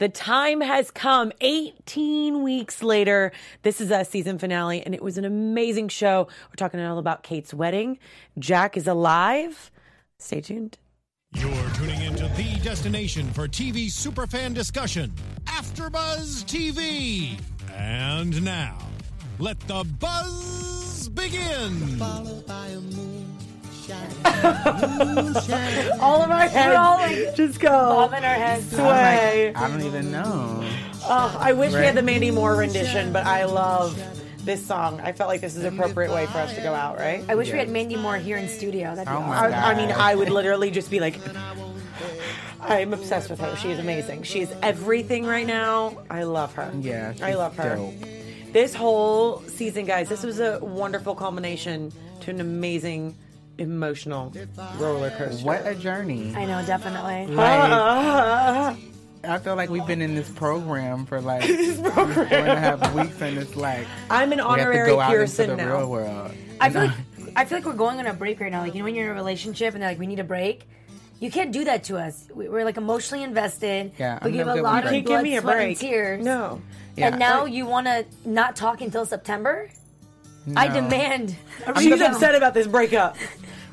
The time has come 18 weeks later. This is a season finale, and it was an amazing show. We're talking all about Kate's wedding. Jack is alive. Stay tuned. You're tuning into the destination for TV superfan discussion, AfterBuzz TV. And now, let the buzz begin. All of our heads all, like, just go. bobbing our heads. Sway. I don't even know. Oh, I wish we had the Mandy Moore rendition, but I love this song. I felt like this is an appropriate way for us to go out, right? I wish we had Mandy Moore here in studio. That'd be Oh my awesome. I, I mean, I would literally just be like, I'm obsessed with her. She is amazing. She is everything right now. I love her. Yeah, I love her. dope. This whole season, guys, this was a wonderful culmination to an amazing emotional roller coaster. What a journey. I know, definitely. Like, I feel like we've been in this program for like four and a half weeks, and it's like I'm an we have to honorary go out Pearson into the now. real world. I feel like I feel like we're going on a break right now. Like you know, when you're in a relationship and they're like, "We need a break." You can't do that to us. We- We're like emotionally invested. Yeah, we I'm give a lot of blood, give me a sweat, break. and tears. No. Yeah, and now like, you want to not talk until September? I demand. A She's reason. upset about this breakup.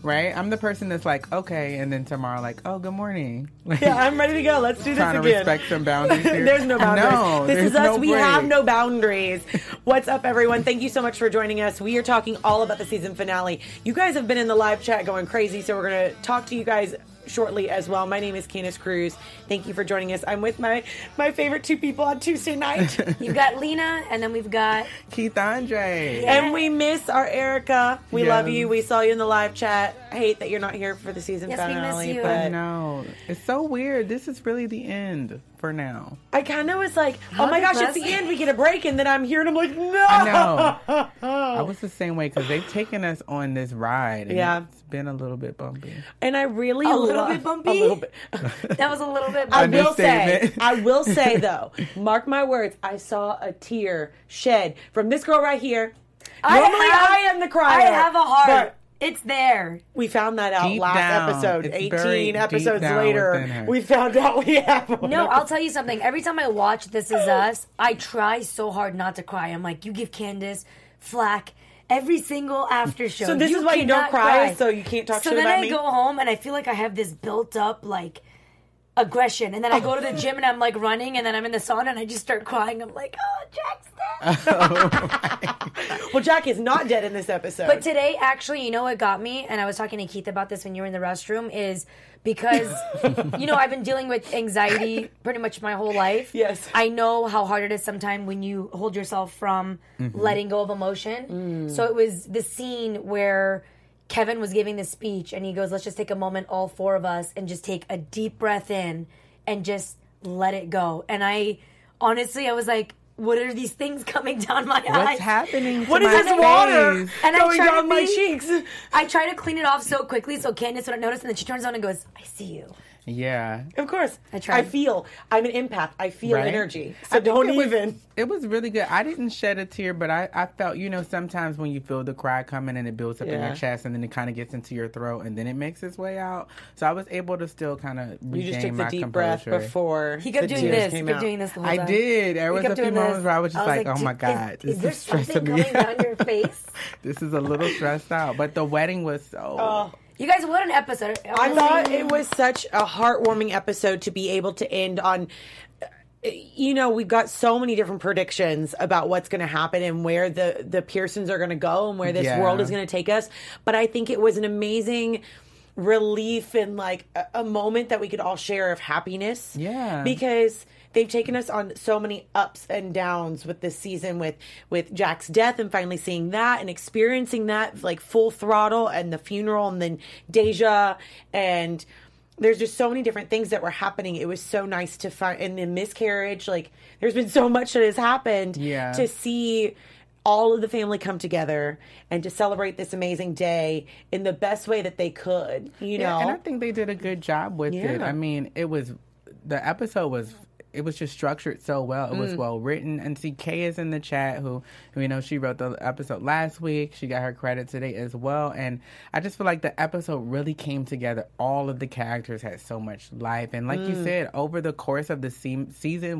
right? I'm the person that's like, okay, and then tomorrow, like, oh, good morning. Like, Yeah, I'm ready to go. Let's do this trying to again. respect some boundaries. Here. There's no boundaries. No, this is us. no we break. have no boundaries. What's up, everyone? Thank you so much for joining us. We are talking all about the season finale. You guys have been in the live chat going crazy, so we're going to talk to you guys shortly as well. My name is Candace Cruz. Thank you for joining us. I'm with my my favorite two people on Tuesday night. You've got Lena, and then we've got Keith Andre. And we miss our Erica. We Yes. love you. We saw you in the live chat. I hate that you're not here for the season Yes, we miss finale, you. I but know. It's so weird. This is really the end for now. I kind of was like, oh How my gosh, it's the end. We get a break, and then I'm here, and I'm like, no. I know. I was the same way because they've taken us on this ride. And Yeah. It's been a little bit bumpy. And I really A little love- bit bumpy? A little bit. that was a little bit. I will say, I will say though, mark my words, I saw a tear shed from this girl right here. I Normally, have- I am the crier. I have a heart. But It's there. we found that out Deep last down. episode. It's 18 episodes later, we found out we have one. No, I'll tell you something. Every time I watch This Is Us, I try so hard not to cry. I'm like, you give Candace flack every single after show. So this is why you don't cannot cry, so you can't talk to you. so shit then about I me? go home and I feel like I have this built up like aggression, and then I go to the gym and I'm like running, and then I'm in the sauna and I just start crying. I'm like, oh, Jack's dead. Oh well, Jack is not dead in this episode. But today, actually, you know what got me? And I was talking to Keith about this when you were in the restroom, is because, you know, I've been dealing with anxiety pretty much my whole life. Yes. I know how hard it is sometimes when you hold yourself from mm-hmm. letting go of emotion. Mm. So it was the scene where Kevin was giving this speech and he goes, let's just take a moment, all four of us, and just take a deep breath in and just let it go. And I, honestly, I was like, what are these things coming down my eyes? What's happening? To what is my this water? And going down my cheeks? I try to clean it off so quickly so Candace wouldn't notice, and then she turns on and goes, "I see you." Yeah. Of course. I tried. I feel. I'm an empath. I feel Right? energy. I So think don't it was- even. it was really good. I didn't shed a tear, but I, I felt, you know, sometimes when you feel the cry coming and it builds up in your chest and then it kind of gets into your throat and then it makes its way out. So I was able to still kind of You regain just took the my deep composure. breath before He kept the doing tears this. He kept doing this the whole I did. There was a few moments this. where I was just like, "Oh my god, is, this is there is stressing something me. coming down your face?" this is a little stressed out." But the wedding was so. Oh. You guys, what an episode! I oh, thought it was such a heartwarming episode to be able to end on. Eh, you know, we've got so many different predictions about what's going to happen and where the the Pearsons are going to go and where this Yeah. world is going to take us. But I think it was an amazing relief and like a, a moment that we could all share of happiness. Yeah. because they've taken us on so many ups and downs with this season with with Jack's death and finally seeing that and experiencing that like full throttle and the funeral and then Deja and there's just so many different things that were happening. It was so nice to find and the miscarriage like there's been so much that has happened Yeah. to see all of the family come together and to celebrate this amazing day in the best way that they could, you Yeah, know. and I think they did a good job with it. I mean, it was the episode was it was just structured so well. It was Mm. well written. And see, Kay is in the chat who, who you know she wrote the episode last week. She got her credit today as well. And I just feel like the episode really came together. All of the characters had so much life, and like you Mm. said, over the course of the se- season,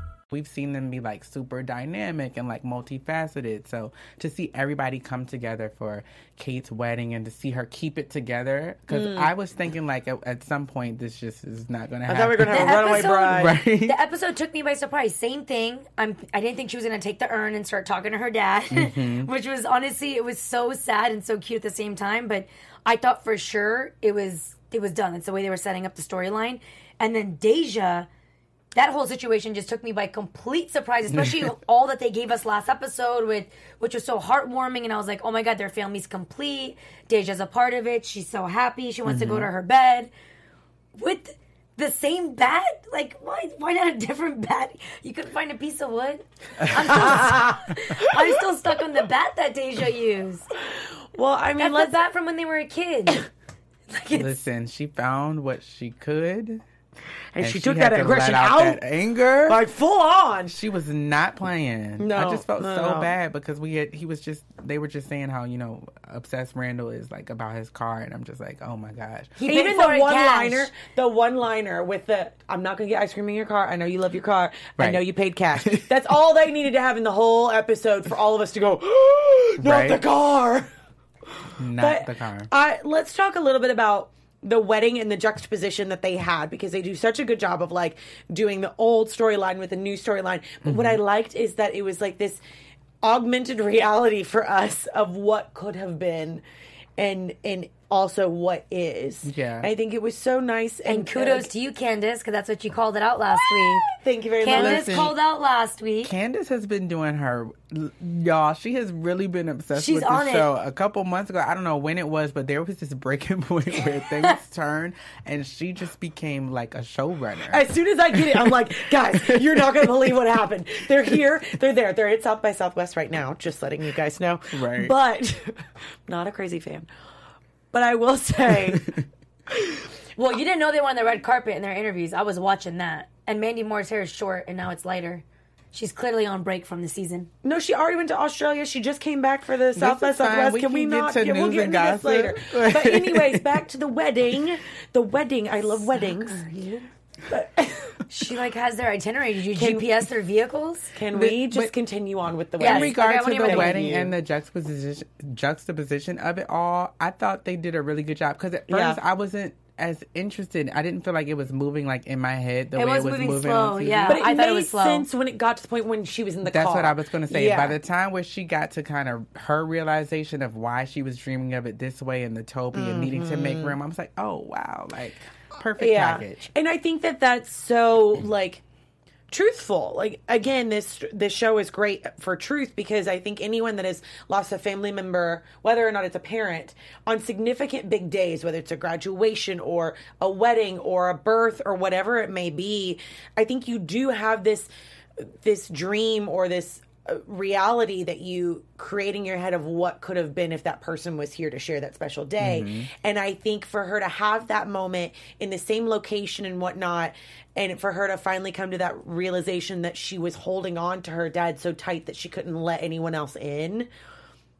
We've seen them be like super dynamic and like multifaceted. So to see everybody come together for Kate's wedding and to see her keep it together, because I was thinking like at, at some point this just is not going to happen. I happen. thought we were gonna have a runaway bride. Right. The episode took me by surprise. Same thing. I'm. I didn't think she was gonna take the urn and start talking to her dad, Mm-hmm. which was honestly it was so sad and so cute at the same time. But I thought for sure it was it was done. That's the way they were setting up the storyline. And then Deja, that whole situation just took me by complete surprise, especially all that they gave us last episode with which was so heartwarming and I was like, "Oh my god, their family's complete. Deja's a part of it. She's so happy. She wants to go mm-hmm. to her bed." With the same bat? Like why why not a different bat? You couldn't find a piece of wood? I'm still, I'm still stuck on the bat that Deja used. Well, I mean, That's the let's bat from when they were a kid. Like Listen, she found what she could, and, she and took that to aggression let out, that anger. like full on. she was not playing. No, I just felt no, so no. bad because we had he was just they were just saying how you know obsessed Randall is like about his car, and I'm just like, oh my gosh. he paid Even for the one cash. liner, the one liner with the "I'm not gonna get ice cream in your car. I know you love your car. I know you paid cash." That's all they needed to have in the whole episode for all of us to go, "Not Right. the car." Not But the car. I let's talk a little bit about the wedding and the juxtaposition that they had because they do such a good job of like doing the old storyline with the new storyline. But what I Mm-hmm. liked is that it was like this augmented reality for us of what could have been and and also what is. Yeah. I think it was so nice and, And kudos to you, Candace, because that's what you called it out last week. Thank you very Candace much. Listen. called out last week. Candace has been doing her, y'all. She has really been obsessed She's with on the it. show. A couple months ago, I don't know when it was, but there was this breaking point where things turned, and she just became like a showrunner. As soon as I get it, I'm like, guys, you're not going to believe what happened. They're here. They're there. They're at South by Southwest right now. Just letting you guys know. Right. But not a crazy fan. But I will say, Well, you didn't know they were on the red carpet in their interviews. I was watching that. And Mandy Moore's hair is short and now it's lighter. She's clearly on break from the season. no, she already went to Australia. She just came back for the South by. Southwest. We can we can get not? to yeah, we'll get and into this later. But anyways, back to the wedding. The wedding. I love weddings. She like has their itinerary. Did you GPS their vehicles? Can we just but- continue on with the Yes. in wedding? regard okay, I to wanna the about wedding you. and the juxtaposition juxtaposition of it all, I thought they did a really good job because at first Yeah. I wasn't as interested. I didn't feel like it was moving like in my head the It way was it was moving moving. slow, on TV. yeah. But it I thought it made was slow. sense when it got to the point when she was in the That's car. what I was going to say. Yeah. By the time where she got to kind of her realization of why she was dreaming of it this way and the Toby and needing to make mm-hmm. room, I was like, oh wow, like perfect package. And I think that that's so like truthful. Like again, this this show is great for truth because I think anyone that has lost a family member, whether or not it's a parent, on significant big days, whether it's a graduation or a wedding or a birth or whatever it may be, I think you do have this this dream or this reality that you create in your head of what could have been if that person was here to share that special day. Mm-hmm. And I think for her to have that moment in the same location and whatnot, and for her to finally come to that realization that she was holding on to her dad so tight that she couldn't let anyone else in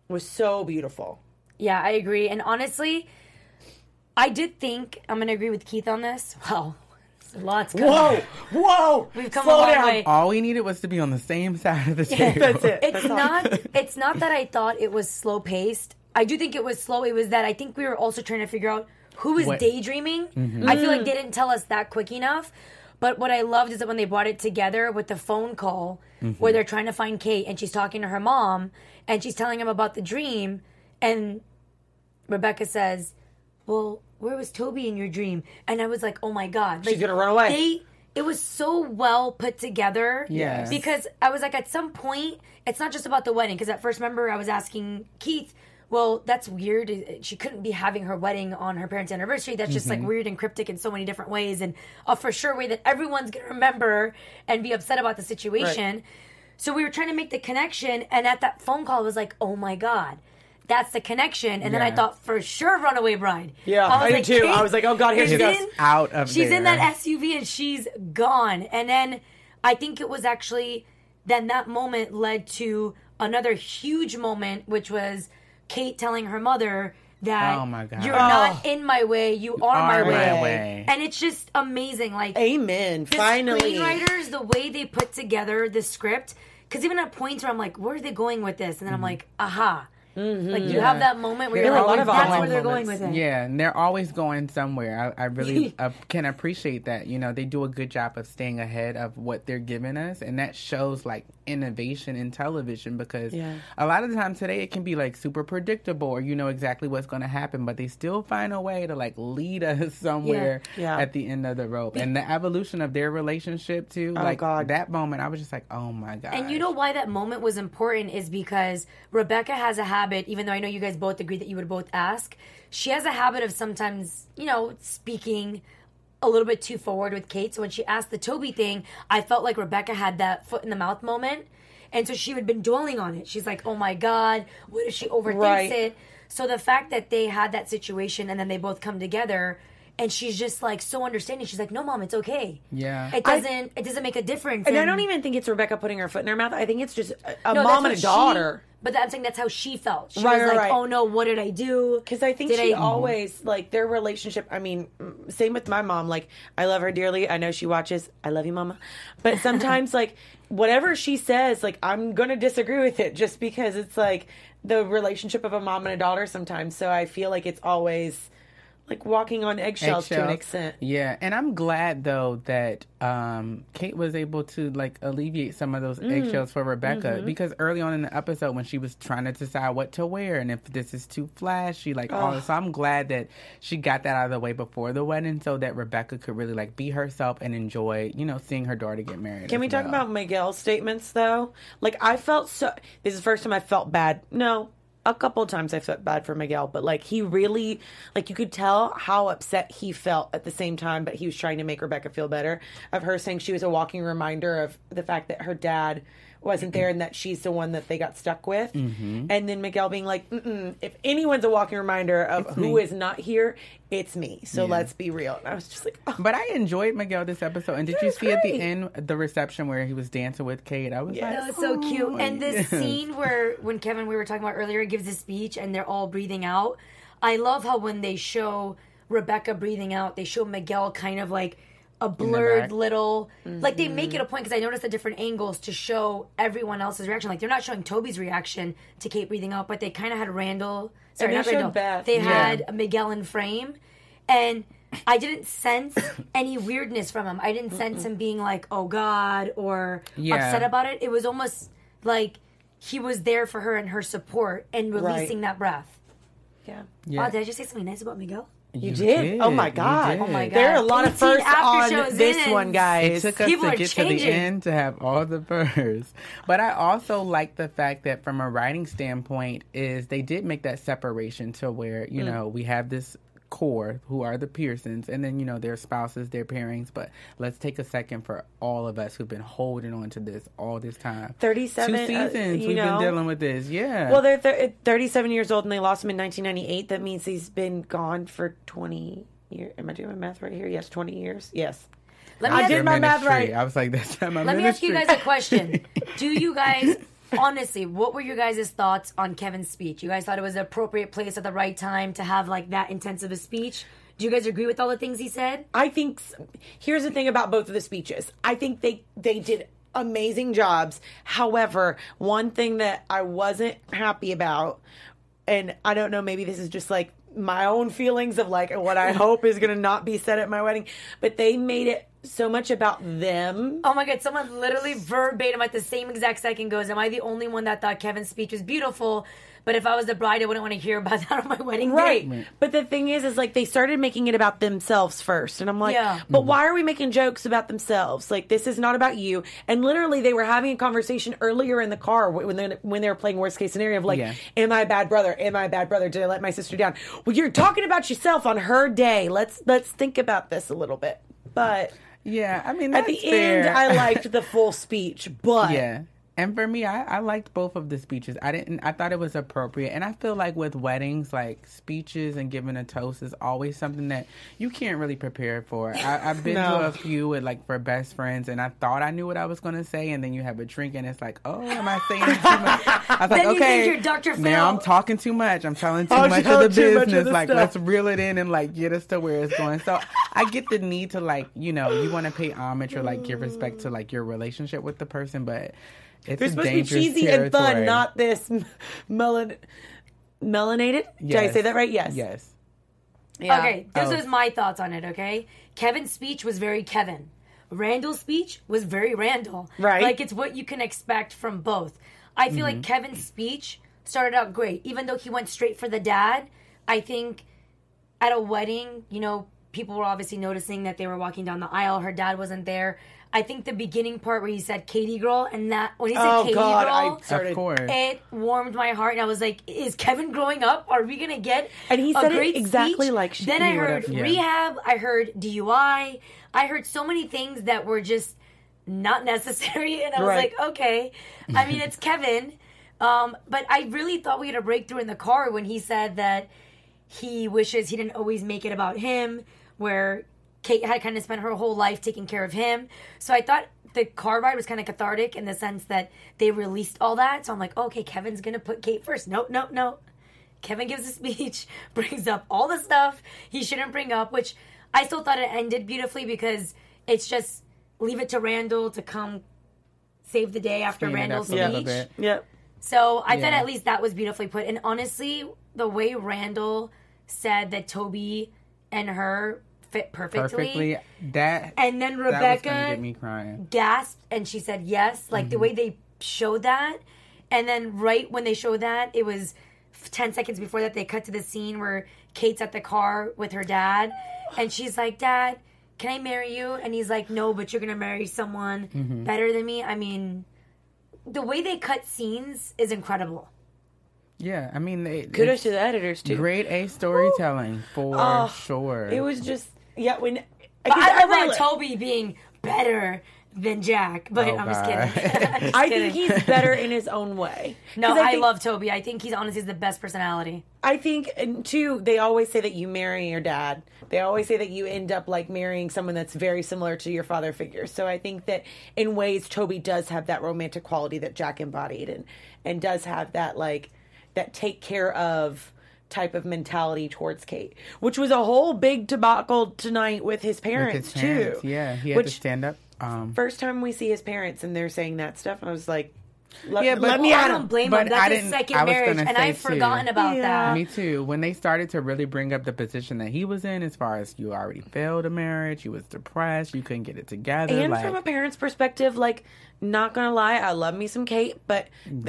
was so beautiful. Yeah, I agree. And honestly, I did think I'm gonna agree with Keith on this. Well, lots. coming. Whoa, whoa! We've come Slow a long down. way. All we needed was to be on the same side of the table. That's it. It's That's all. not. It's not that I thought it was slow paced. I do think it was slow. It was that I think we were also trying to figure out who is What- daydreaming. Mm-hmm. I feel like they didn't tell us that quick enough. But what I loved is that when they brought it together with the phone call Mm-hmm. where they're trying to find Kate and she's talking to her mom and she's telling him about the dream and Rebecca says, "Well, where was Toby in your dream?" And I was like, "Oh my god, She's gonna run away. They it was so well put together. Yes. Because I was like, at some point, it's not just about the wedding. Because at first, remember, I was asking Keith, well, that's weird. She couldn't be having her wedding on her parents' anniversary. That's just like mm-hmm. weird and cryptic in so many different ways, and a for sure way that everyone's gonna remember and be upset about the situation. So we were trying to make the connection, and at that phone call, I was like, oh my god. That's the connection, and then I thought for sure, runaway bride. Yeah, was I did too. I was like, oh, God, here she goes. in- Out of she's in that SUV and she's gone. And then I think it was actually then that moment led to another huge moment, which was Kate telling her mother that Oh, my God. you're Oh. not in my way, you are, my, are way. my way. And it's just amazing. Like Amen. the Finally. screenwriters, the way they put together the script, because even at points where I'm like, where are they going with this? And then I'm mm-hmm. like, aha. Like you have that moment where There you're like, lot that's aha where they're going with it. Yeah, and they're always going somewhere. I, I really uh, can appreciate that. You know, they do a good job of staying ahead of what they're giving us, and that shows like innovation in television because Yeah. a lot of the time today it can be like super predictable or you know exactly what's going to happen, but they still find a way to like lead us somewhere Yeah. at the end of the rope. And the evolution of their relationship too, oh, like Oh, God. that moment, I was just like, oh my god. And you know why that moment was important is because Rebecca has a habit, even though I know you guys both agree that you would both ask, she has a habit of sometimes, you know, speaking a little bit too forward with Kate. So when she asked the Toby thing, I felt like Rebecca had that foot in the mouth moment. And so she had been dwelling on it. She's like, oh my God, what if she overthinks Right. it? So the fact that they had that situation and then they both come together and she's just like so understanding. She's like, "No, mom, it's okay. Yeah. it doesn't. it doesn't make a difference." And I don't even think it's Rebecca putting her foot in her mouth. I think it's just a, a No, mom and a what she- daughter. but I'm saying that's how she felt. She Right, was right, like, right. "Oh no, what did I do?" Because I think Did she I- always like their relationship. I mean, mm, same with my mom. Like I love her dearly. I know she watches. I love you, mama. But sometimes, like whatever she says, like I'm gonna disagree with it just because it's like the relationship of a mom and a daughter sometimes. So I feel like it's always like walking on eggshells, to an extent. Yeah, and I'm glad though that um, Kate was able to like alleviate some of those Mm. eggshells for Rebecca Mm-hmm. because early on in the episode when she was trying to decide what to wear and if this is too flashy, like all this, so I'm glad that she got that out of the way before the wedding so that Rebecca could really like be herself and enjoy, you know, seeing her daughter get married. Can we talk about Miguel's statements though? Like I felt so. This is the first time I felt bad. No, a couple times I felt bad for Miguel, but like he really, like you could tell how upset he felt at the same time, but he was trying to make Rebecca feel better. Of her saying she was a walking reminder of the fact that her dad wasn't there and that she's the one that they got stuck with. Mm-hmm. And then Miguel being like, Mm-mm, if anyone's a walking reminder of who is not here, it's me. So let's be real. And I was just like, oh. But I enjoyed Miguel this episode. And did you was see at the end the reception where he was dancing with Kate? I was Yes. That was so cute. "Oh, And this scene where when Kevin we were talking about earlier gives a speech and they're all breathing out. I love how when they show Rebecca breathing out, they show Miguel kind of like a blurred back. little like they make it a point because I noticed the different angles to show everyone else's reaction. Like they're not showing Toby's reaction to Kate breathing out, but they kind of had Randall. Sorry, they not showed Randall. Beth. They Yeah. had Miguel in frame, and I didn't sense any weirdness from him. I didn't sense him being like, "Oh God," or Yeah. upset about it. It was almost like he was there for her and her support and releasing that breath. yeah. Yeah. Wow, did I just say something nice about Miguel? You, did? Oh my god! Oh my god! There are a lot of firsts after on this in. one, It guys. took us People to are get to the changing. end to have all the firsts. But I also like the fact that from a writing standpoint is they did make that separation to where, you Mm. know, we have this core who are the Pearsons and then, you know, their spouses, their pairings. But let's take a second for all of us who've been holding on to this all this time. 37, Two uh, seasons you we've know. been dealing with this. Yeah. Well, they're thir- 37 years old and they lost him in 1998. That means he's been gone for 20 years. Am I doing my math right here? Yes, 20 years. Yes. Let me I ask, did my math Ministry. right. I was like, that's not my let me ask you guys a question. Do you guys honestly, what were your guys' thoughts on Kevin's speech? You guys thought it was the appropriate place at the right time to have like that intensive a speech? Do you guys agree with all the things he said? I think here's the thing about both of the speeches. I think they they did amazing jobs. However, one thing that I wasn't happy about, and I don't know, maybe this is just like my own feelings of like what I hope is going to not be said at my wedding, but they made it so much about them. Oh my god, someone literally verbatim at the same exact second goes, Am I the only one that thought Kevin's speech was beautiful? But if I was the bride, I wouldn't want to hear about that on my wedding Right. day. But the thing is, is like they started making it about themselves first. And I'm like, Yeah. but mm-hmm. why are we making jokes about themselves? Like, this is not about you. And literally, they were having a conversation earlier in the car when they, when they were playing worst case scenario of like, Yeah. am I a bad brother? Am I a bad brother? Did I let my sister down? Well, you're talking about yourself on her day. Let's, let's think about this a little bit. But Yeah, I mean, at the fair. end, I liked the full speech, but Yeah. And for me, I, I liked both of the speeches. I didn't. I thought it was appropriate, and I feel like with weddings, like speeches and giving a toast is always something that you can't really prepare for. I, I've been No. to a few with like for best friends, and I thought I knew what I was going to say, and then you have a drink, and it's like, oh, am I saying too much? I was like, okay. Phil. now I'm talking too much. I'm telling too Oh, much of the too much of business. like, stuff. let's reel it in and like get us to where it's going. So I get the need to like, you know, you want to pay homage or like give respect to like your relationship with the person, but it's they're supposed to be dangerous cheesy and fun, not this m- melan- melanated. Did I say that right? Yes. Yes. Yeah. Okay, this Oh. was my thoughts on it, okay? Kevin's speech was very Kevin. Randall's speech was very Randall. Right. Like it's what you can expect from both. I feel like mm-hmm. Kevin's speech started out great. Even though he went straight for the dad, I think at a wedding, you know, people were obviously noticing that they were walking down the aisle. Her dad wasn't there. I think the beginning part where he said Katie girl and that when he said Oh Katie God, girl, I started. Of course. it warmed my heart, and I was like, "Is Kevin growing up? Are we gonna get?" And he a said it exactly speech? like she- Then I heard. Yeah. rehab. I heard DUI. I heard so many things that were just not necessary, and I was Right. like, "Okay." I mean, it's Kevin, um, but I really thought we had a breakthrough in the car when he said that he wishes he didn't always make it about him, where Kate had kind of spent her whole life taking care of him. So I thought the car ride was kind of cathartic in the sense that they released all that. So I'm like, okay, Kevin's gonna put Kate first. No, no, no. Kevin gives a speech, brings up all the stuff he shouldn't bring up, which I still thought it ended beautifully because it's just leave it to Randall to come save the day after Clean Randall's up a little speech. bit. Yep. So I thought at least that was beautifully put. And honestly, the way Randall said that Toby and her fit perfectly, Perfectly. That and then that was gonna Rebecca get me crying. gasped and she said yes. Like the mm-hmm. way they showed that, and then right when they showed that, it was ten seconds before that they cut to the scene where Kate's at the car with her dad, and she's like, "Dad, can I marry you?" And he's like, "No, but you're gonna marry someone mm-hmm. better than me." I mean, the way they cut scenes is incredible. Yeah, I mean, they, Kudos to the editors too. Great A storytelling for Oh, sure. It was just yeah. When But I don't really- Toby being better than Jack. But Oh, I'm just kidding. I'm just I kidding. think he's better in his own way. No, 'Cause I, think- love Toby. I think he's honestly the best personality. I think, and two, they always say that you marry your dad. They always say that you end up like marrying someone that's very similar to your father figure. So I think that in ways, Toby does have that romantic quality that Jack embodied, and and does have that like that take care of type of mentality towards Kate, which was a whole big debacle tonight with his With parents, his parents, too. Yeah, he had which to stand up. Um, first time we see his parents and they're saying that stuff, I was like, let, Yeah, but- let me I don't blame But him. That's I his second I was marriage, and I've forgotten about Yeah. that. Me too. When they started to really bring up the position that he was in, as far as you already failed a marriage, you was depressed, you couldn't get it together. And like, from a parent's perspective, like, not gonna lie, I love me some Kate, but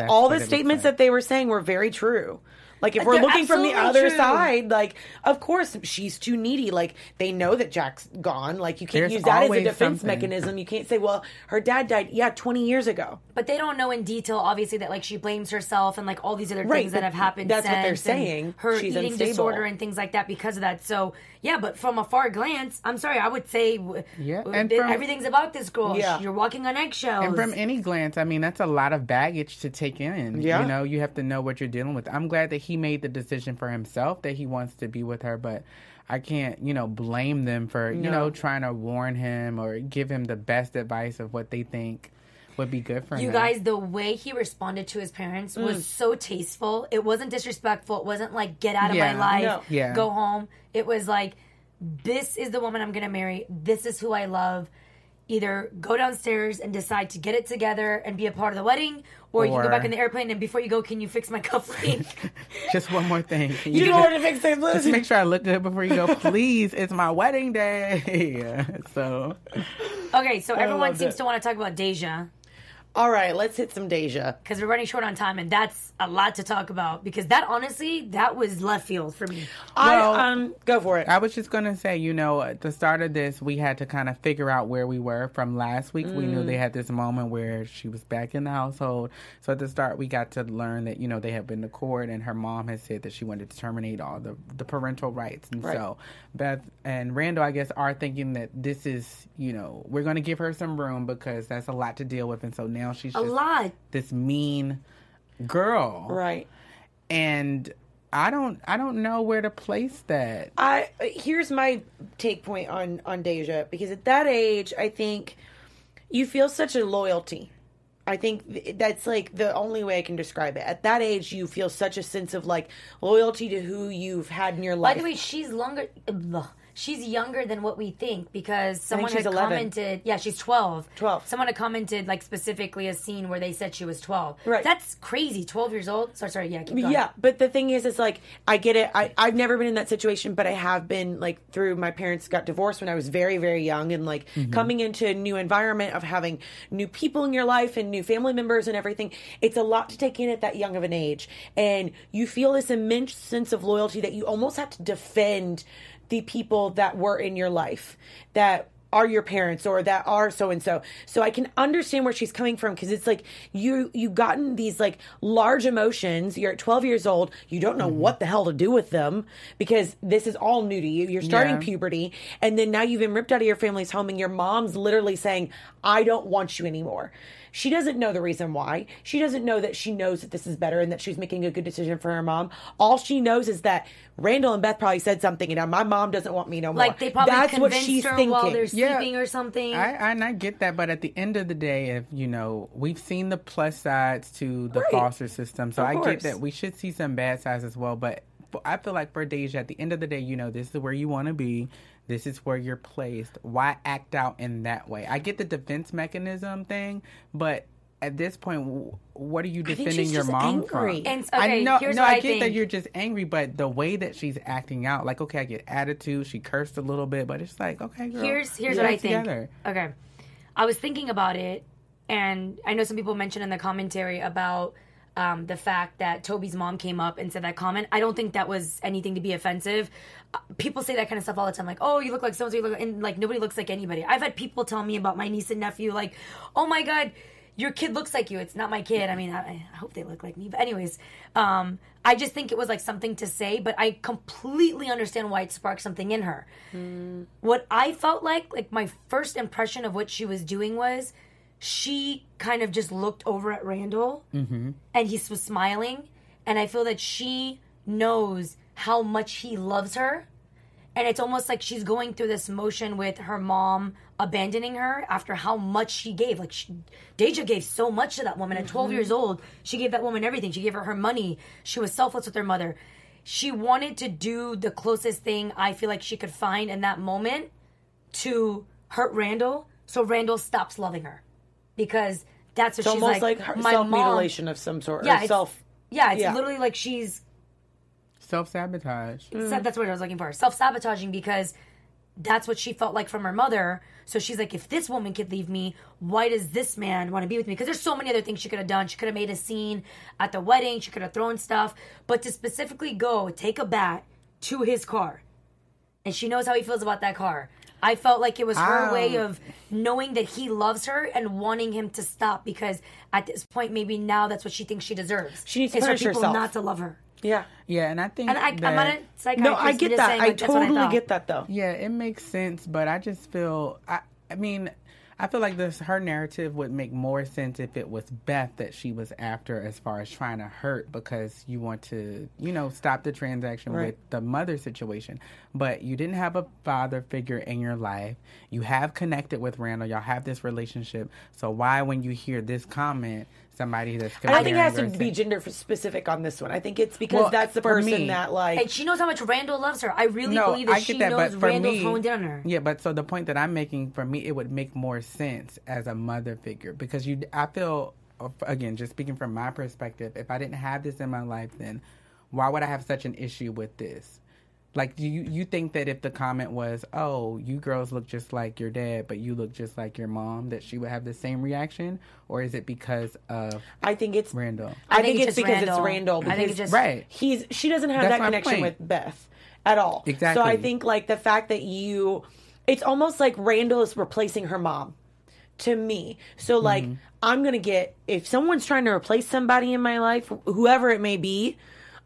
all the statements like. that they were saying were very true. Like, if uh, we're They're looking from the absolutely other true. side, like, of course, she's too needy. Like, they know that Jack's gone. Like, you can't There's use that as a always defense something. mechanism. You can't say, well, her dad died, yeah, 20 years ago. But they don't know in detail, obviously, that like she blames herself and like all these other Right, things that but have happened. that's what they're since, and saying. Her She's eating unstable. disorder and things like that because of that. So yeah, but from a far glance, I'm sorry, I would say w- Yeah, w- and th- from- everything's about this girl. Yeah. You're walking on eggshells. And from any glance, I mean, that's a lot of baggage to take in. Yeah. You know, you have to know what you're dealing with. I'm glad that he made the decision for himself that he wants to be with her, but I can't, you know, blame them for, you know, trying to warn him or give him the best advice of what they think would be good for him. You him. guys, the way he responded to his parents Mm. was so tasteful. It wasn't disrespectful. It wasn't like get out of Yeah, my life, no. Yeah. go home. It was like this is the woman I'm gonna marry. This is who I love. either go downstairs and decide to get it together and be a part of the wedding, or, you can go back in the airplane and before you go, can you fix my cufflink? Just one more thing. Can You just- don't want to fix St. Just make sure I look good before you go. Please, it's my wedding day. so okay, so everyone seems it. to want to talk about Deja All right, let's hit some Deja. because we're running short on time, and that's a lot to talk about because that honestly, that was left field for me. Well, I um go for it. I was just gonna say, you know, at the start of this, we had to kind of figure out where we were from last week. We knew they had this moment where she was back in the household. So at the start, we got to learn that you know they had been to court, and her mom had said that she wanted to terminate all the the parental rights. And Right. so Beth and Randall, I guess, are thinking that this is, you know, we're gonna give her some room because that's a lot to deal with, and so now she's A just lot. this mean girl, right. and. I don't I don't know where to place that. I here's my take point on on Deja because at that age, I think you feel such a loyalty. I think that's like the only way I can describe it. At that age, you feel such a sense of like loyalty to who you've had in your life. By the way, she's longer. ugh, She's younger than what we think because someone she's had 11. commented. Yeah, she's twelve. 12. Someone had commented like specifically a scene where they said she was twelve. Right. That's crazy. Twelve years old. Sorry, sorry. Yeah, keep going. Yeah, but the thing is, it's like I get it. I I've never been in that situation, but I have been like through my parents got divorced when I was very very young, and like mm-hmm. coming into a new environment of having new people in your life and new family members and everything. It's a lot to take in at that young of an age, and you feel this immense sense of loyalty that you almost have to defend the people that were in your life that are your parents or that are so and so so i can understand where she's coming from because it's like you you've gotten these like large emotions. You're at 12 years old. You don't know mm-hmm. what the hell to do with them because this is all new to you. You're starting Yeah. puberty and then now you've been ripped out of your family's home and your mom's literally saying i don't want you anymore she doesn't know the reason why. She doesn't know that she knows that this is better and that she's making a good decision for her mom. All she knows is that Randall and Beth probably said something, and now my mom doesn't want me no more. Like they probably That's what convinced she's her thinking. while they're Yeah. sleeping or something. I, and I get that, but at the end of the day, if you know, we've seen the plus sides to the Right. foster system, so Of I course. get that we should see some bad sides as well. But I feel like for Deja, at the end of the day, you know, this is where you want to be. This is where you're placed. Why act out in that way? I get the defense mechanism thing, but at this point, what are you think defending she's your just mom angry. from? And- I okay, know, here's no, what I I get that you're just angry, but the way that she's acting out, like, okay, I get attitude. She cursed a little bit, but it's like, okay, girl, here's here's what it I think. together. Okay, I was thinking about it, and I know some people mentioned in the commentary about um, the fact that Toby's mom came up and said that comment. I don't think that was anything to be offensive. Uh, people say that kind of stuff all the time, like, "Oh, you look like so and so," and like nobody looks like anybody. I've had people tell me about my niece and nephew, like, "Oh my god." Your kid looks like you. It's not my kid. I mean, I, I hope they look like me. But anyways, um, I just think it was like something to say. But I completely understand why it sparked something in her what I felt like, like my first impression of what she was doing was she kind of just looked over at Randall mm-hmm. and he was smiling. And I feel that she knows how much he loves her. And it's almost like she's going through this motion with her mom abandoning her after how much she gave. Like, she, Deja gave so much to that woman. At 12 mm-hmm. years old, she gave that woman everything. She gave her her money. She was selfless with her mother. She wanted to do the closest thing I feel like she could find in that moment to hurt Randall so Randall stops loving her. Because that's what It's she's almost like. like, my self mutilation of some sort. Yeah, or it's- self. Yeah, it's Yeah. literally like she's Self sabotage. sa- mm. that's what I was looking for. Self sabotaging because that's what she felt like from her mother. So she's like, if this woman could leave me, why does this man want to be with me? Because there's so many other things she could have done. She could have made a scene at the wedding. She could have thrown stuff. But to specifically go take a bat to his car, and she knows how he feels about that car. I felt like it was her Um, way of knowing that he loves her and wanting him to stop because at this point, maybe now that's what she thinks she deserves. She needs to is for punish people herself. not to love her. Yeah. Yeah, and I think And I, that, I'm not a psychiatrist. No, I get that. saying, I like, that's what totally thought. get that though. Yeah, it makes sense, but I just feel I I mean, I feel like this her narrative would make more sense if it was Beth that she was after as far as trying to hurt because you want to, you know, stop the transaction Right. with the mother situation. But you didn't have a father figure in your life. You have connected with Randall. Y'all have this relationship. So why when you hear this comment somebody that's. I don't think it has to be gender specific on this one. I think it's because Well, that's the person me- that like. And she knows how much Randall loves her. I really no, believe that I she that, knows but for Randall's me, honed in on her. yeah. But so the point that I'm making for me, it would make more sense as a mother figure because you, I feel, uh, again, just speaking from my perspective, if I didn't have this in my life, then why would I have such an issue with this? Like, do you you think that if the comment was, "Oh, you girls look just like your dad, but you look just like your mom," that she would have the same reaction, or is it because of I think it's Randall? I, I think, think it's it's because Randall. it's Randall. I Because think it's just- Right. he's she doesn't have That's that my connection point. with Beth at all. Exactly. So I think like the fact that you, it's almost like Randall is replacing her mom to me. So like Mm-hmm. I'm gonna get if someone's trying to replace somebody in my life, whoever it may be,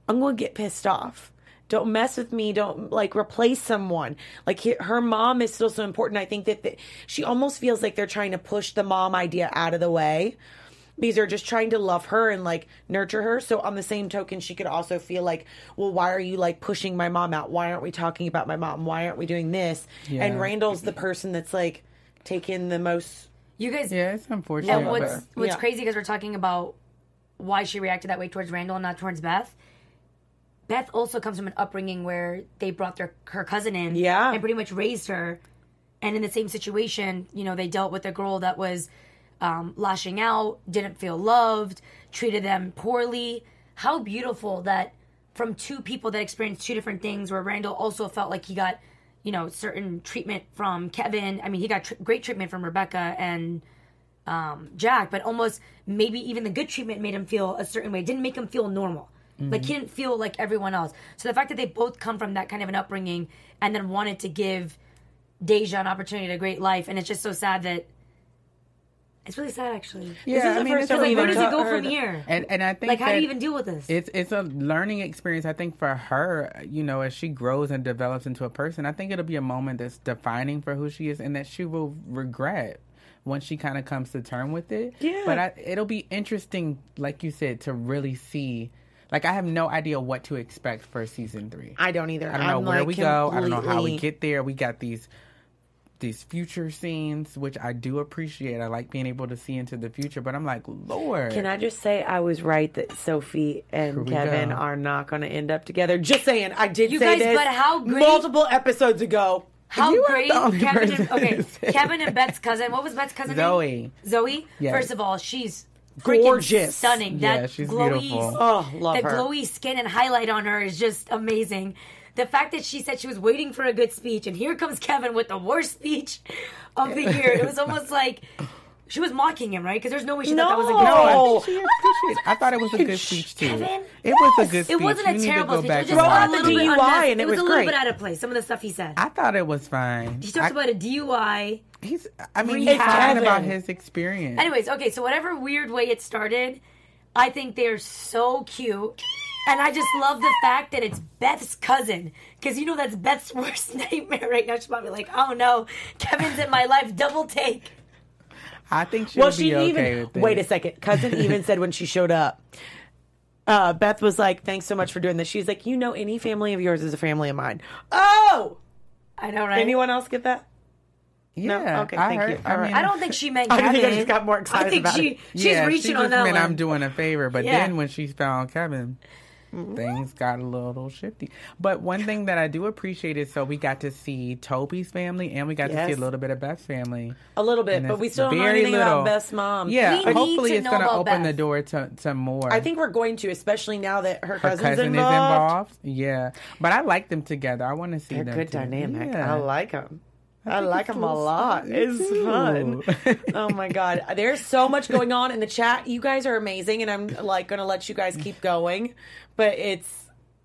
I'm gonna get pissed off. Don't mess with me. Don't like replace someone. Like he- her mom is still so important. I think that the, she almost feels like they're trying to push the mom idea out of the way because they're just trying to love her and like nurture her. So on the same token, she could also feel like, well, why are you like pushing my mom out? Why aren't we talking about my mom? Why aren't we doing this? Yeah. And Randall's the person that's like taking the most. You guys, Yeah, it's unfortunate. and what's what's Yeah. crazy because we're talking about why she reacted that way towards Randall and not towards Beth. Beth also comes from an upbringing where they brought their her cousin in, Yeah. and pretty much raised her. And in the same situation, you know, they dealt with a girl that was um, lashing out, didn't feel loved, treated them poorly. How beautiful that from two people that experienced two different things, where Randall also felt like he got, you know, certain treatment from Kevin. I mean, he got tr- great treatment from Rebecca and um, Jack, but almost maybe even the good treatment made him feel a certain way. It didn't make him feel normal. Like mm-hmm. he didn't feel like everyone else. So the fact that they both come from that kind of an upbringing and then wanted to give Deja an opportunity to a great life, and it's just so sad that it's really sad actually. Yeah, is I the mean, first it's time a- Like, where does ta- go from that. here? And and I think Like, how do you even deal with this? It's it's a learning experience. I think for her, you know, as she grows and develops into a person, I think it'll be a moment that's defining for who she is, and that she will regret once she kind of comes to term with it. Yeah. But I, it'll be interesting, like you said, to really see. Like I have no idea what to expect for season three. I don't either. I don't know I'm, where like, we go. I don't know how we get there. We got these these future scenes, which I do appreciate. I like being able to see into the future, but I'm like, Lord, Can I just say I was right that Sophie and Kevin go. are not going to end up together? Just saying, I did You say guys, this but how great- multiple episodes ago. How You great Kevin and, okay, Kevin and Beth's cousin. What was Beth's cousin Zoe. name? Zoe. Yes. First of all, she's freaking Gorgeous. stunning. Yeah, that she's glowy, beautiful. Oh, love the her. glowy skin and highlight on her is just amazing. The fact that she said she was waiting for a good speech, and here comes Kevin with the worst speech of the year. It was almost like she was mocking him, right? Because there's no way she thought that was a good No. speech. She I thought it was a good speech too. Kevin? It was a good speech. It wasn't a need terrible go speech. It was just Throw a out watch the little bit DUI unnecessary. and it was, was a little great. bit out of place. Some of the stuff he said. I thought it was fine. he talks I- about a DUI. He's. I mean, It's he's talking about his experience. Anyways, okay, so whatever weird way it started, I think they're so cute. And I just love the fact that it's Beth's cousin. Because you know that's Beth's worst nightmare right now. She's probably like, oh no, Kevin's in my life, double take. I think she'll Well, be she okay even with it. wait a second. Cousin even said when she showed up, uh, Beth was like, "Thanks so much for doing this." She's like, "You know, any family of yours is a family of mine." Oh, I know, right? anyone else get that? Yeah. Okay, I thank heard, you. I mean, I don't think she meant I think I just got more excited I think about she, it. she's yeah, reaching she on just that meant one. I'm doing a favor, but Yeah. then when she found Kevin, mm-hmm. things got a little shifty. But one thing that I do appreciate is so we got to see Toby's family and we got to see a little bit of Beth's family. A little bit, but we still don't know very anything little. about Beth's mom. Yeah, We hopefully to it's going to open the door to, to more. I think we're going to, especially now that her, her cousin's cousin involved. is involved. Yeah, but I like them together. I want to see They're them. good too. dynamic. I like them. I, think like them a a lot. fun. It's fun. oh my god, there's so much going on in the chat. You guys are amazing, and I'm like gonna let you guys keep going, but it's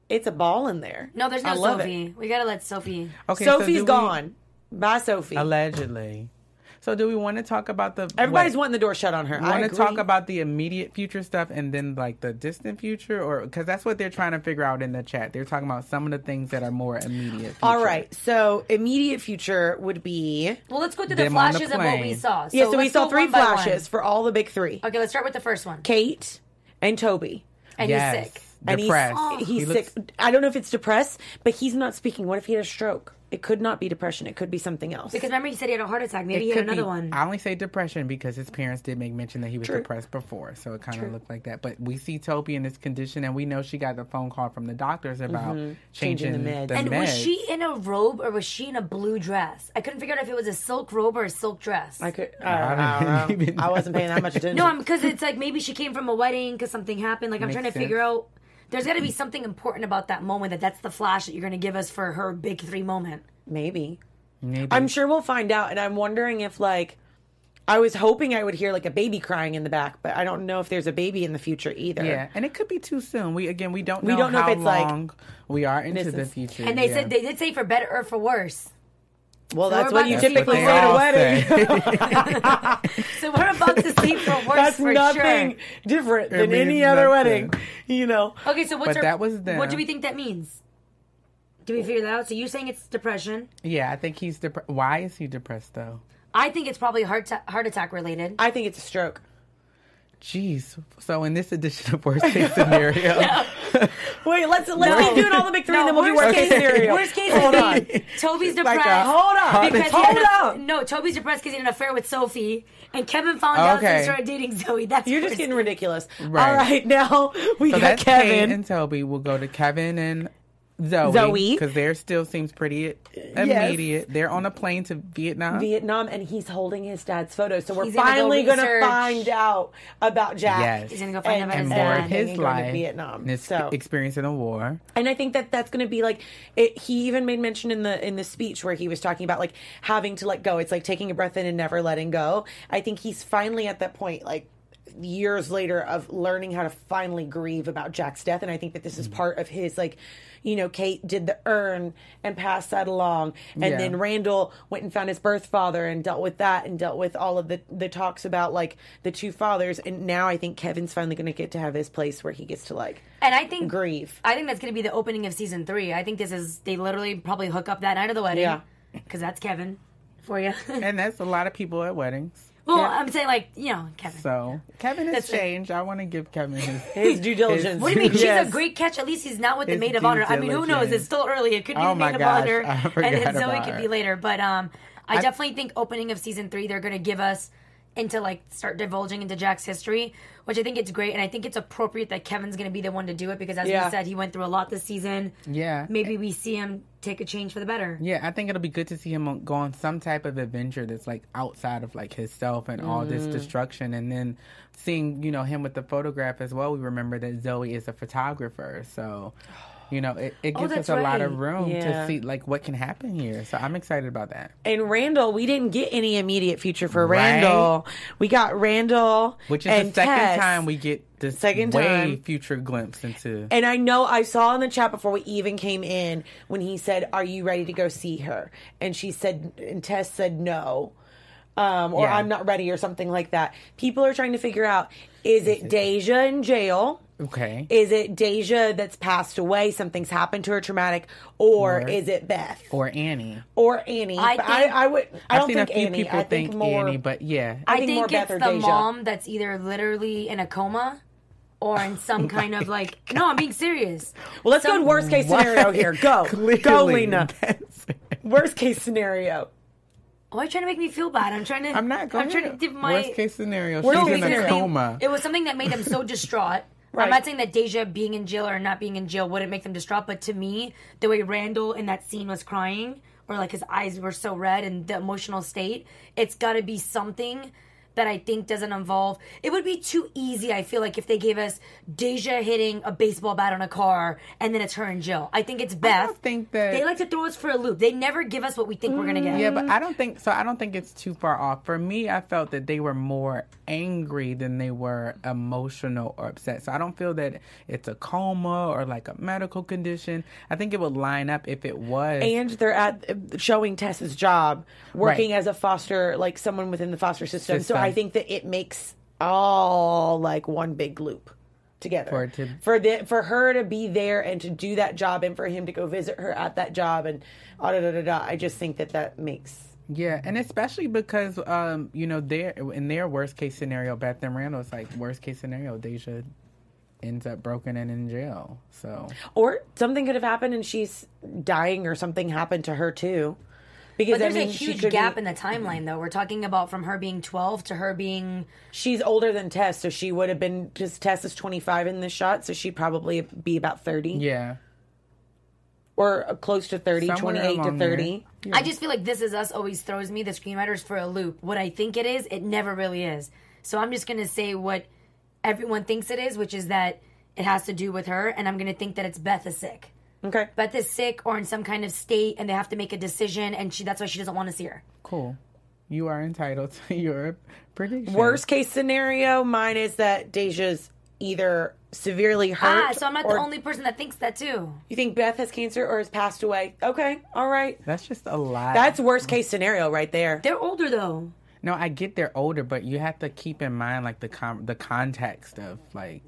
it's a ball in there. no, there's no love it. Sophie. We gotta let Sophie. Okay, so Sophie's do we- gone. Bye, Sophie. allegedly. So do we want to talk about the? Everybody's what- wanting the door shut on her. I want to talk about the immediate future stuff and then like the distant future or because that's what they're trying to figure out in the chat they're talking about some of the things that are more immediate future. All right, so immediate future would be Well, let's go through the Them on the flashes of what we plane. saw. yeah. So we saw three one by one. flashes for all the big three: Okay, let's start with the first one. Kate and Toby. And yes. he's sick. and he's, Depressed. Oh. he's He sick. I don't know if it's depressed, but he's not speaking. What if he had a stroke? It could not be depression. It could be something else. Because remember, he said he had a heart attack. Maybe It he had another be- one. I only say depression because his parents did make mention that he was True. depressed before, so it kind of looked like that. But we see Toby in this condition, and we know she got the phone call from the doctors about Mm-hmm. Changing changing, the meds. the and was she in a robe or was she in a blue dress? I couldn't figure out if it was a silk robe or a silk dress. I could. I, I don't know. I wasn't paying that much attention. no, I'm because it's like maybe she came from a wedding because something happened. Like I'm Makes trying to sense. figure out. There's got to be something important about that moment that that's the flash that you're going to give us for her big three moment. Maybe. Maybe. I'm sure we'll find out. And I'm wondering if, like, I was hoping I would hear like a baby crying in the back, but I don't know if there's a baby in the future either. Yeah, and it could be too soon. We again, we don't We know don't know if how it's, like, long we are into the future. And they yeah. said they did say for better or for worse. Well, So that's what you about to see typically say at a wedding. So we're about to see for worse That's for nothing sure. different It than any other nothing. wedding. You know. Okay, so what's But our, that was them. what do we think that means? Do we figure that out? So you're saying it's depression. yeah, I think he's depressed. Why is he depressed though? I think it's probably heart ta- heart attack related. I think it's a stroke. Jeez. So in this edition of worst case scenario, Wait, let's let's keep doing all the big three, and then we'll do worst worst case scenario. Worst case Hold would on. be Toby's Like depressed. a Hold on. Because Hold had an- No, Toby's depressed because he had an affair with Sophie, and Kevin found out Okay. and started dating Zoe. That's You're just getting case. ridiculous. Right. All right, now we so got that's Kate Kevin. and Toby. We'll go to Kevin and Zoe. Zoe. because there still seems pretty immediate. They're on a plane to Vietnam. Vietnam, and he's holding his dad's photo. So we're He's finally going to find out about Jack. Yes. He's gonna go find out about and his dad. of his and going to life, Vietnam. and his So- experience in the war. And I think that that's going to be like it, he even made mention in the in the speech where he was talking about like having to let go. It's like taking a breath in and never letting go. I think he's finally at that point like years later of learning how to finally grieve about Jack's death and I think that this is Mm. part of his like you know Kate did the urn and passed that along and Yeah. then Randall went and found his birth father and dealt with that and dealt with all of the the talks about like the two fathers and now I think Kevin's finally going to get to have his place where he gets to like And I think grieve. I think that's going to be the opening of season three. I think this is they literally probably hook up that night of the wedding. Yeah. because that's Kevin for you. And that's a lot of people at weddings. Well, I'm saying like you know Kevin. So Kevin has That's it. changed. I want to give Kevin his his due diligence. What do you mean? She's Yes. a great catch. At least he's not with the His maid of due honor. I mean, who knows? It's still early. It could be Oh the my maid of honor, I and forgot then Zoe about could her. be later. But um, I, I- definitely think opening of season three, they're going to give us into like start divulging into Jack's history, which I think it's great, and I think it's appropriate that Kevin's going to be the one to do it because, as Yeah. we said, he went through a lot this season. Yeah. Maybe we see him take a change for the better. Yeah, I think it'll be good to see him go on some type of adventure that's like outside of like himself and all this Mm. destruction, and then seeing you know him with the photograph as well. We remember that Zoe is a photographer, so you know it, it Oh, gives us that's a lot of room Yeah. to see like what can happen here. So I'm excited about that. And Randall, we didn't get any immediate future for Right. Randall. We got Randall, Which is and the second Tess. time we get the Second way time. future glimpse into. And I know I saw in the chat before we even came in when he said, "Are you ready to go see her?" And she said, and Tess said no, um, or Yeah. I'm not ready, or something like that. People are trying to figure out: is it Deja in jail? okay. Is it Deja that's passed away? Something's happened to her, traumatic, or, Or- is it Beth or Annie. or Annie? I But think- I, I would. I I've don't seen think a few Annie. people I think, think more. Annie, but yeah, I, think think, more Beth it's or the Deja. mom that's either literally in a coma or in some kind of like. No, I'm being serious. Well, let's go Some- to worst case scenario here. Go, go, Lena. Worst case scenario. Why are you trying to make me feel bad? I'm trying to. I'm not going I'm trying to give my worst case scenario. Worst she's case in a coma. It was something that made them so distraught. Right. I'm not saying that Deja being in jail or not being in jail wouldn't make them distraught, but to me, the way Randall in that scene was crying, or like his eyes were so red and the emotional state, it's got to be something that I think doesn't involve. It would be too easy. I feel like if they gave us Deja hitting a baseball bat on a car and then it's her and Jill. I think it's Beth. think that- they like to throw us for a loop. They never give us what we think we're gonna get. Yeah, but I don't think so. I don't think it's too far off. For me, I felt that they were more angry than they were emotional or upset. So I don't feel that it's a coma or like a medical condition. I think it would line up if it was. And they're at showing Tess's job, working Right. as a foster, like someone within the foster system. So System. I think that it makes all like one big loop together For to- for the for her to be there and to do that job, and for him to go visit her at that job, and ah, da da da da. I just think that that makes yeah, and especially because um, you know, their in their worst case scenario, Beth and Randall, it's like worst case scenario, Deja ends up broken and in jail. So Or something could have happened and she's dying or something happened to her too. Because But there's I mean, a she huge could gap be, in the timeline, though. We're talking about from her being 12 to her being. she's older than Tess, so she would have been because Tess is 25 in this shot, so she'd probably be about 30 yeah, or uh, close to 30, Somewhere 28 to along there. 30. I just feel like This Is Us always throws me, the screenwriters, for a loop. What I think it is, it never really is. So I'm just going to say what everyone thinks it is, which is that it has to do with her, and I'm going to think that it's Beth is sick. Okay. Beth is sick or in some kind of state, and they have to make a decision, and she that's why she doesn't want to see her. cool. You are entitled to your prediction. Worst case scenario, mine is that Deja's either severely hurt. Ah, so I'm not or the only person that thinks that too. You think Beth has cancer or has passed away? Okay, all right. That's just a lot. That's worst case scenario right there. They're older though. no, I get they're older, but you have to keep in mind like the com- the context of like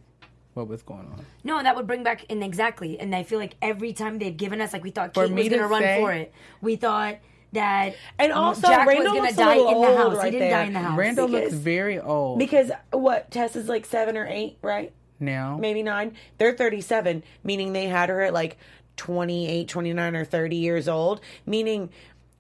what was going on. No, that would bring back and exactly. And I feel like every time they've given us, like we thought For Kate me was going to to run say- for it. We thought that And also, Jack Randall was going looks to a die in little the old house. right he didn't there. die in the house. Randall because- looks very old Because what Tess is like seven or eight, right? now. Maybe nine. They're 37, meaning they had her at like 28, 29, or 30 years old, meaning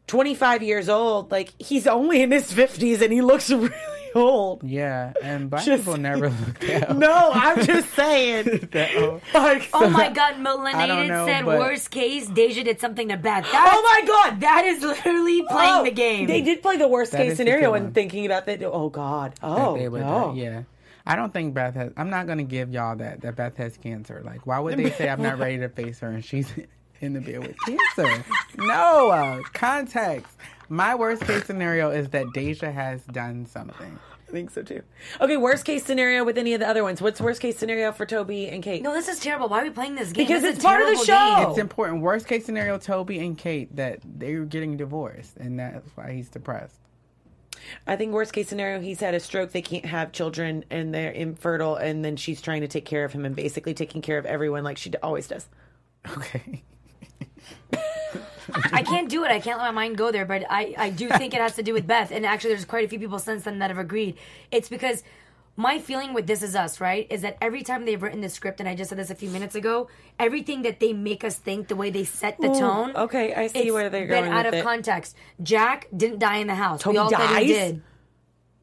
25 years old. Like he's only in his 50s and he looks really old. Yeah, and black Just- people never look that old. No, I'm just saying. Like, Oh my God, I don't Melanated know, said but- worst case, Deja did something to Beth. That's, Oh my God! That is literally playing Oh, the game. They did play the worst That case scenario and thinking about that. Oh God! Oh they would no! die, yeah. I don't think Beth has. I'm not gonna give y'all that that Beth has cancer. Like, why would they say I'm not ready to face her and she's in the bed with cancer? No uh, context. My worst case scenario is that Deja has done something. I think so too. Okay, worst case scenario with any of the other ones. What's worst case scenario for Toby and Kate? no, this is terrible. Why are we playing this game? Because This is it's a part of the terrible show. game. It's important. Worst case scenario, Toby and Kate that they're getting divorced, and that's why he's depressed. I think worst case scenario, he's had a stroke. They can't have children, and they're infertile, and then she's trying to take care of him and basically taking care of everyone like she d- always does. Okay. I can't do it. I can't let my mind go there. But I, I do think it has to do with Beth. And actually, there's quite a few people since then that have agreed. It's because my feeling with This Is Us, right, is that every time they've written this script, and I just said this a few minutes ago, everything that they make us think, the way they set the Ooh, tone. okay, I see where they're been going out with of it. context. Jack didn't die in the house. Toby we all thought he did.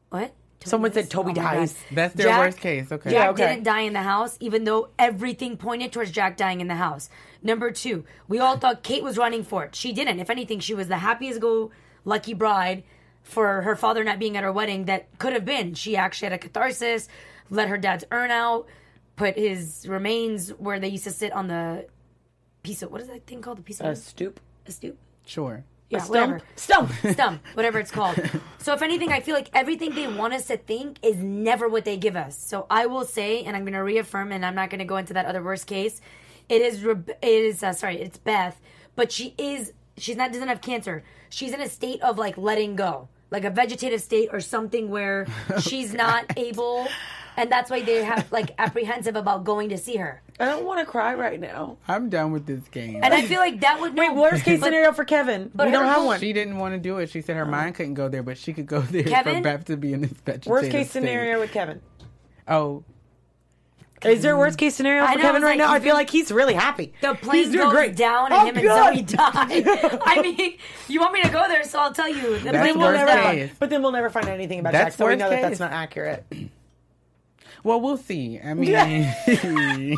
What? Toby Someone said Toby Oh dies. That's their Jack- worst case. Okay. Jack okay. didn't die in the house, even though everything pointed towards Jack dying in the house. Number two, we all thought Kate was running for it. She didn't. If anything, she was the happiest go lucky bride for her father not being at her wedding that could have been. She actually had a catharsis, let her dad's urn out, put his remains where they used to sit on the piece of what is that thing called? The piece of A stoop, a stoop? Sure. Yeah, stump, whatever stump. stump, whatever it's called. So if anything, I feel like everything they want us to think is never what they give us. So I will say, and I'm going to reaffirm, and I'm not going to go into that other worst case. It is, it is uh, sorry, it's Beth, but she is, she's not doesn't have cancer. She's in a state of like letting go, like a vegetative state or something where she's not able, and that's why they have like apprehensive about going to see her. I don't want to cry right now. I'm done with this game. And I feel like that would Wait, no, worst case but- scenario for Kevin. but we don't have one. She didn't want to do it. She said her oh. mind couldn't go there, but she could go there for Kevin? Beth to be in this vegetative Worst case state. scenario with Kevin. Oh, Is there a worst case scenario for know, Kevin right like now? I feel like he's really happy. The He's plane doing goes great. down Oh, and him and God. Zoe die. I mean, you want me to go there, so I'll tell you. The That's plane We'll never case. find, but then we'll never find anything about That's Jack, so we worst know that that's not accurate. Well, we'll see. I mean,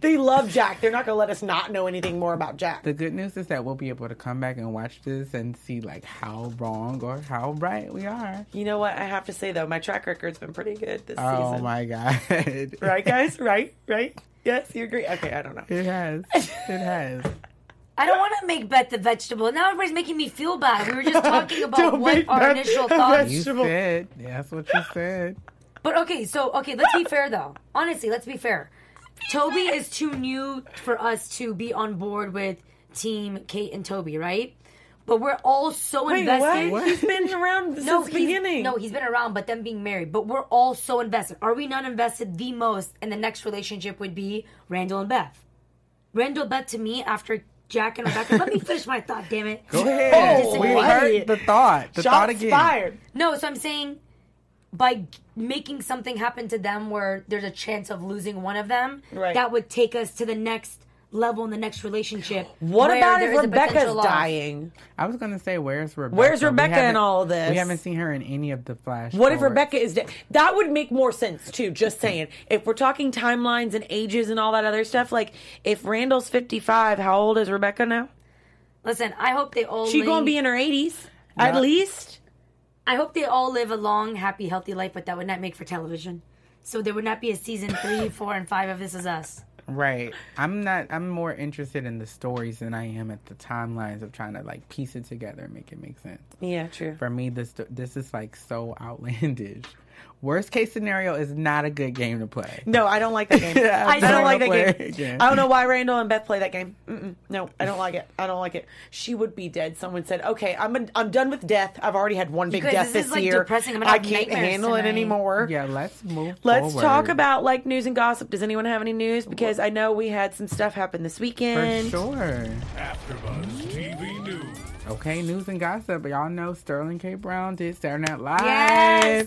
They love Jack. They're not going to let us not know anything more about Jack. the good news is that we'll be able to come back and watch this and see like how wrong or how right we are. You know what? I have to say though, my track record's been pretty good this Oh season. Oh my god! Right, guys? Right? Right? Yes, you agree? Okay, I don't know. It has. It has. I don't want to make Beth the vegetable. Now everybody's making me feel bad. We were just talking about Don't what our Beth initial a thoughts. You said. That's what you said. But okay, so okay, let's be fair though. Honestly, let's be fair. Toby is too new for us to be on board with Team Kate and Toby, right? But we're all so Wait, invested. what? He's been around since No, the beginning. No, he's been around, but them being married. But we're all so invested. Are we not invested the most? And the next relationship would be Randall and Beth. Randall Beth to me after Jack and Rebecca. let me finish my thought, damn it. Go oh, ahead. Oh, we heard the thought. The thought Shots again. fired. No, so I'm saying by making something happen to them where there's a chance of losing one of them, Right. that would take us to the next level in the next relationship. What about if Rebecca's potential dying? I was gonna say, where's Rebecca? Where's Rebecca in all of this? We haven't seen her in any of the flash. What if. Rebecca is dead? That would make more sense too. Just saying. If we're talking timelines and ages and all that other stuff, like if Randall's fifty five, how old is Rebecca now? Listen, I hope they all. She gonna be in her eighties at least. I hope they all live a long, happy, healthy life, but that would not make for television. So there would not be a season three, four, and five of This Is Us. Right. I'm not. I'm more interested in the stories than I am at the timelines of trying to like piece it together and make it make sense. Yeah, true. For me, this this is like so outlandish. Worst case scenario is not a good game to play. No, I don't like that game. I I don't don't like that play game. again. I don't know why Randall and Beth play that game. Mm-mm. No, I don't like it. I don't like it. She would be dead. Someone said, "Okay, I'm I'm done with death. I've already had one big guys, death this this, like, year. depressing. I'm I can't nightmares handle it anymore." Yeah, let's move. Let's forward. talk about like news and gossip. Does anyone have any news? Because I know we had some stuff happen this for weekend. sure. AfterBuzz TV News. Okay, news and gossip. Y'all know Sterling K. Brown did Saturday Night Live. Yes.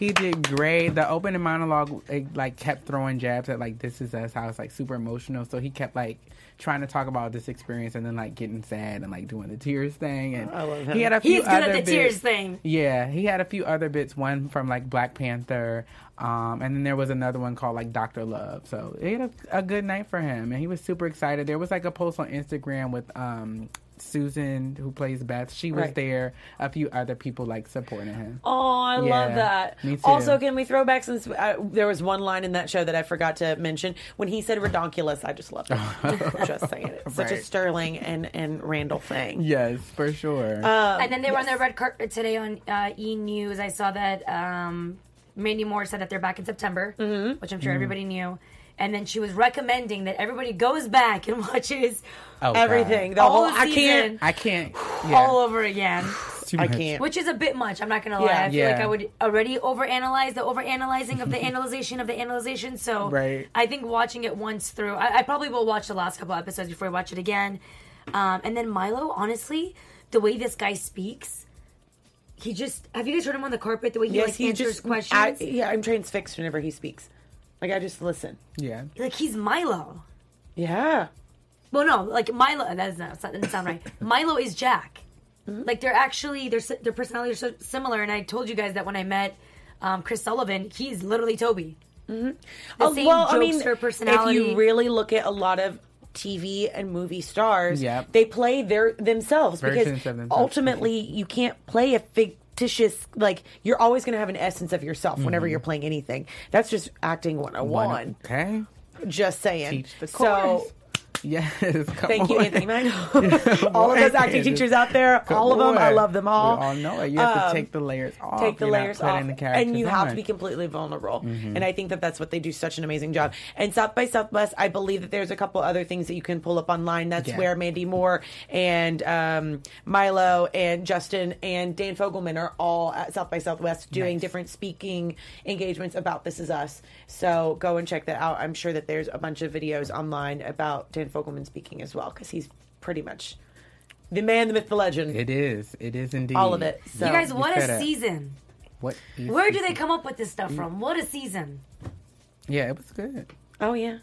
He did great. The opening monologue it, like kept throwing jabs at like this is us how it's like super emotional. So he kept like trying to talk about this experience and then like getting sad and like doing the tears thing. And I love him. he had a few He's good other at the bits. tears thing. Yeah, he had a few other bits. One from like Black Panther, um, and then there was another one called like Doctor Love. So it had a, a good night for him, and he was super excited. There was like a post on Instagram with um, Susan, who plays Beth. She was Right. there. A few other people like supporting him. Oh, I Yeah, love that. me too. Also, can we throw back since uh, there was one line in that show that I forgot to mention when he said "redonkulous"? I just loved it. just saying it. It's Such a Sterling and and Randall thing. Yes, for sure. and then they were on their red carpet today on uh, E News. I saw that um, Mandy Moore said that they're back in September, Mm-hmm. which I'm sure everybody knew. And then she was recommending that everybody goes back and watches Oh, God. Everything. The all whole. I season can't. I can't. Yeah, all over again. I can't. Which is a bit much. I'm not gonna lie. Yeah. I feel like I would already overanalyze the overanalyzing of the analyzation of the analyzation. So Right. I think watching it once through, I, I probably will watch the last couple episodes before I watch it again. Um, and then Milo, honestly, the way this guy speaks, he just have you guys heard him on the carpet? The way he Yes, like he answers just. questions, I, yeah, I'm transfixed whenever he speaks. Like I just listen. Yeah. like he's Milo. Yeah. Well, no, like Milo. That's not, that doesn't sound right. Milo is Jack. Mm-hmm. Like they're actually their si- their personalities are so similar. And I told you guys that when I met um, Chris Sullivan, he's literally Toby. The Oh, same well, I jokester mean, personality. if you really look at a lot of TV and movie stars, Yep. they play their themselves Versions because themselves. ultimately you can't play a fictitious like you're always going to have an essence of yourself whenever Mm-hmm. you're playing anything. That's just acting 101. Okay. Just saying. Teach the so course. Yes. Come Thank you, on. Anthony Mango. all of those acting teachers out there, all of them, I love them all. We all know it. You have to Um, take the layers off. take the You're layers off, the and you have to be completely vulnerable. Mm-hmm. And I think that that's what they do such an amazing job. And South by Southwest, I believe that there's a couple other things that you can pull up online. That's Yeah. where Mandy Moore and um, Milo and Justin and Dan Fogelman are all at South by Southwest doing Nice. different speaking engagements about This Is Us. So go and check that out. I'm sure that there's a bunch of videos online about Dan Fogelman speaking as well because he's pretty much the man, the myth, the legend. It is. It is indeed. all of it. So you guys, what said a season! What? is Where do they come up with this stuff from? What a season! Yeah, it was good. Oh yeah.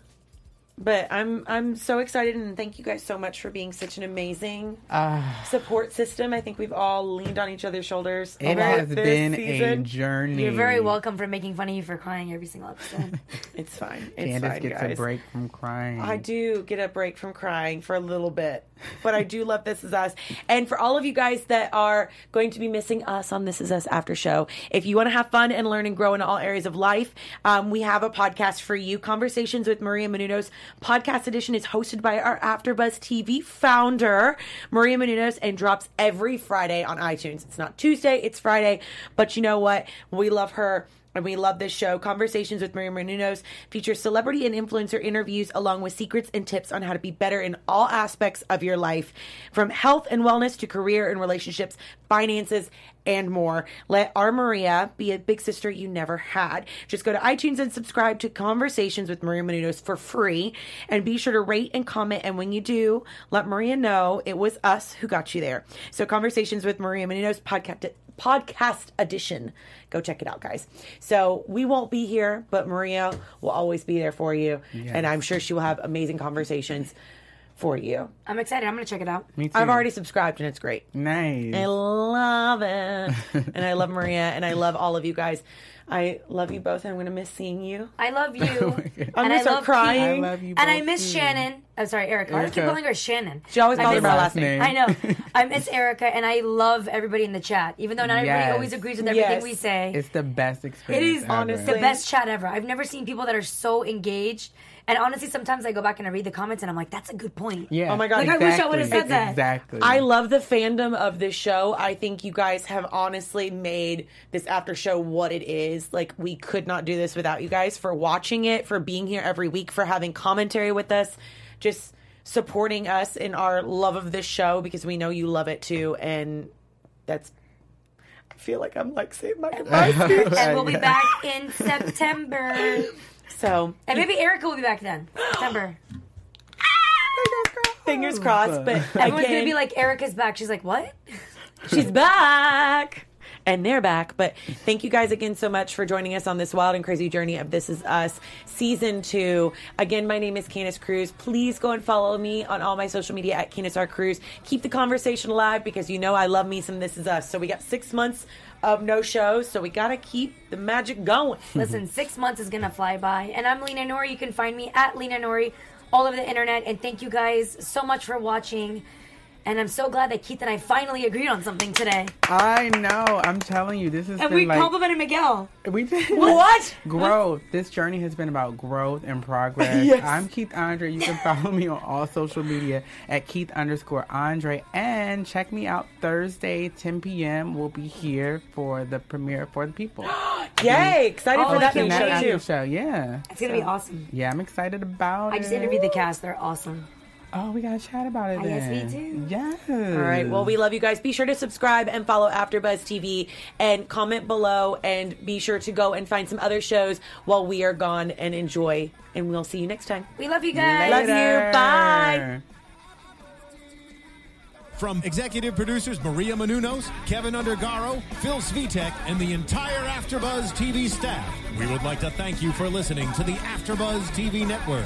But I'm I'm so excited and thank you guys so much for being such an amazing Uh, support system. I think we've all leaned on each other's shoulders. it over has this been a journey. You're very welcome for making fun of you for crying every single episode. It's fine. It's Candace fine, gets guys. a break from crying. I do get a break from crying for a little bit, but I do love This Is Us. And for all of you guys that are going to be missing us on This Is Us after show, if you want to have fun and learn and grow in all areas of life, um, we have a podcast for you. Conversations with Maria Menounos podcast edition is hosted by our AfterBuzz TV founder, Maria Menounos, and drops every Friday on iTunes. It's not Tuesday, it's Friday, but you know what? We love her. And we love this show. Conversations with Maria Menounos features celebrity and influencer interviews along with secrets and tips on how to be better in all aspects of your life, from health and wellness to career and relationships, finances, and more. Let our Maria be a big sister you never had. Just go to iTunes and subscribe to Conversations with Maria Menounos for free. And be sure to rate and comment. And when you do, let Maria know it was us who got you there. So, Conversations with Maria Menounos podcast podcast edition. Go check it out, guys. So we won't be here, but Maria will always be there for you, and I'm sure she will have amazing conversations for you. I'm excited. I'm gonna check it out. Me too. I've already subscribed, and it's great. nice. I love it. and I love Maria and I love all of you guys. I love you both and I'm going to miss seeing you. I love you. Oh I'm going to start love crying. I love you. And I miss too. Shannon. I'm sorry, Erica. I keep calling her Shannon. She always calls her by last name. I know. I miss Erica, and I love everybody in the chat. Even though not everybody Yes. always agrees with everything Yes. we say, It's the best experience. is ever. honestly- the best chat ever. I've never seen people that are so engaged. And honestly, sometimes I go back and I read the comments, and I'm like, "That's a good point." Yeah. Oh my God. Like, I wish I would've said that. Exactly. I love the fandom of this show. I think you guys have honestly made this after show what it is. Like, we could not do this without you guys for watching it, for being here every week, for having commentary with us, just supporting us in our love of this show because we know you love it too. And that's, I feel like I'm like saying my goodbye speech. And we'll be back in September. So, And maybe Erica will be back then. September. fingers crossed. But Everyone's gonna be like, Erica's back. She's like, what? She's back. And they're back. But thank you guys again so much for joining us on this wild and crazy journey of This Is Us season two. Again, my name is Candace Cruz. Please go and follow me on all my social media at Candace R. Cruz. Keep the conversation alive because you know I love me some This Is Us. So we got six months of no shows. So we got to keep the magic going. Listen, six months is gonna fly by. And I'm Lena Nori. You can find me at Lena Nori all over the internet. And thank you guys so much for watching. And I'm so glad that Keith and I finally agreed on something today. I know. I'm telling you, this has And been we like complimented Miguel. we did What? growth. This journey has been about growth and progress. Yes. I'm Keith Andre. You can follow me on all social media at Keith underscore Andre. And check me out Thursday, 10 p.m. We'll be here for the premiere for the people. Yay. Excited Oh, for that new show too. show. Yeah. It's gonna be awesome. Yeah, I'm excited about I just it. just interviewed the cast. They're awesome. Oh, we gotta chat about it. Ah, yes, we then. do. Yes. All right. Well, we love you guys. Be sure to subscribe and follow AfterBuzz TV and comment below and be sure to go and find some other shows while we are gone and enjoy. And we'll see you next time. We love you guys. Love you. Bye. From executive producers Maria Menounos, Keven Undergaro, Phil Svitek, and the entire AfterBuzz TV staff, we would like to thank you for listening to the AfterBuzz TV network.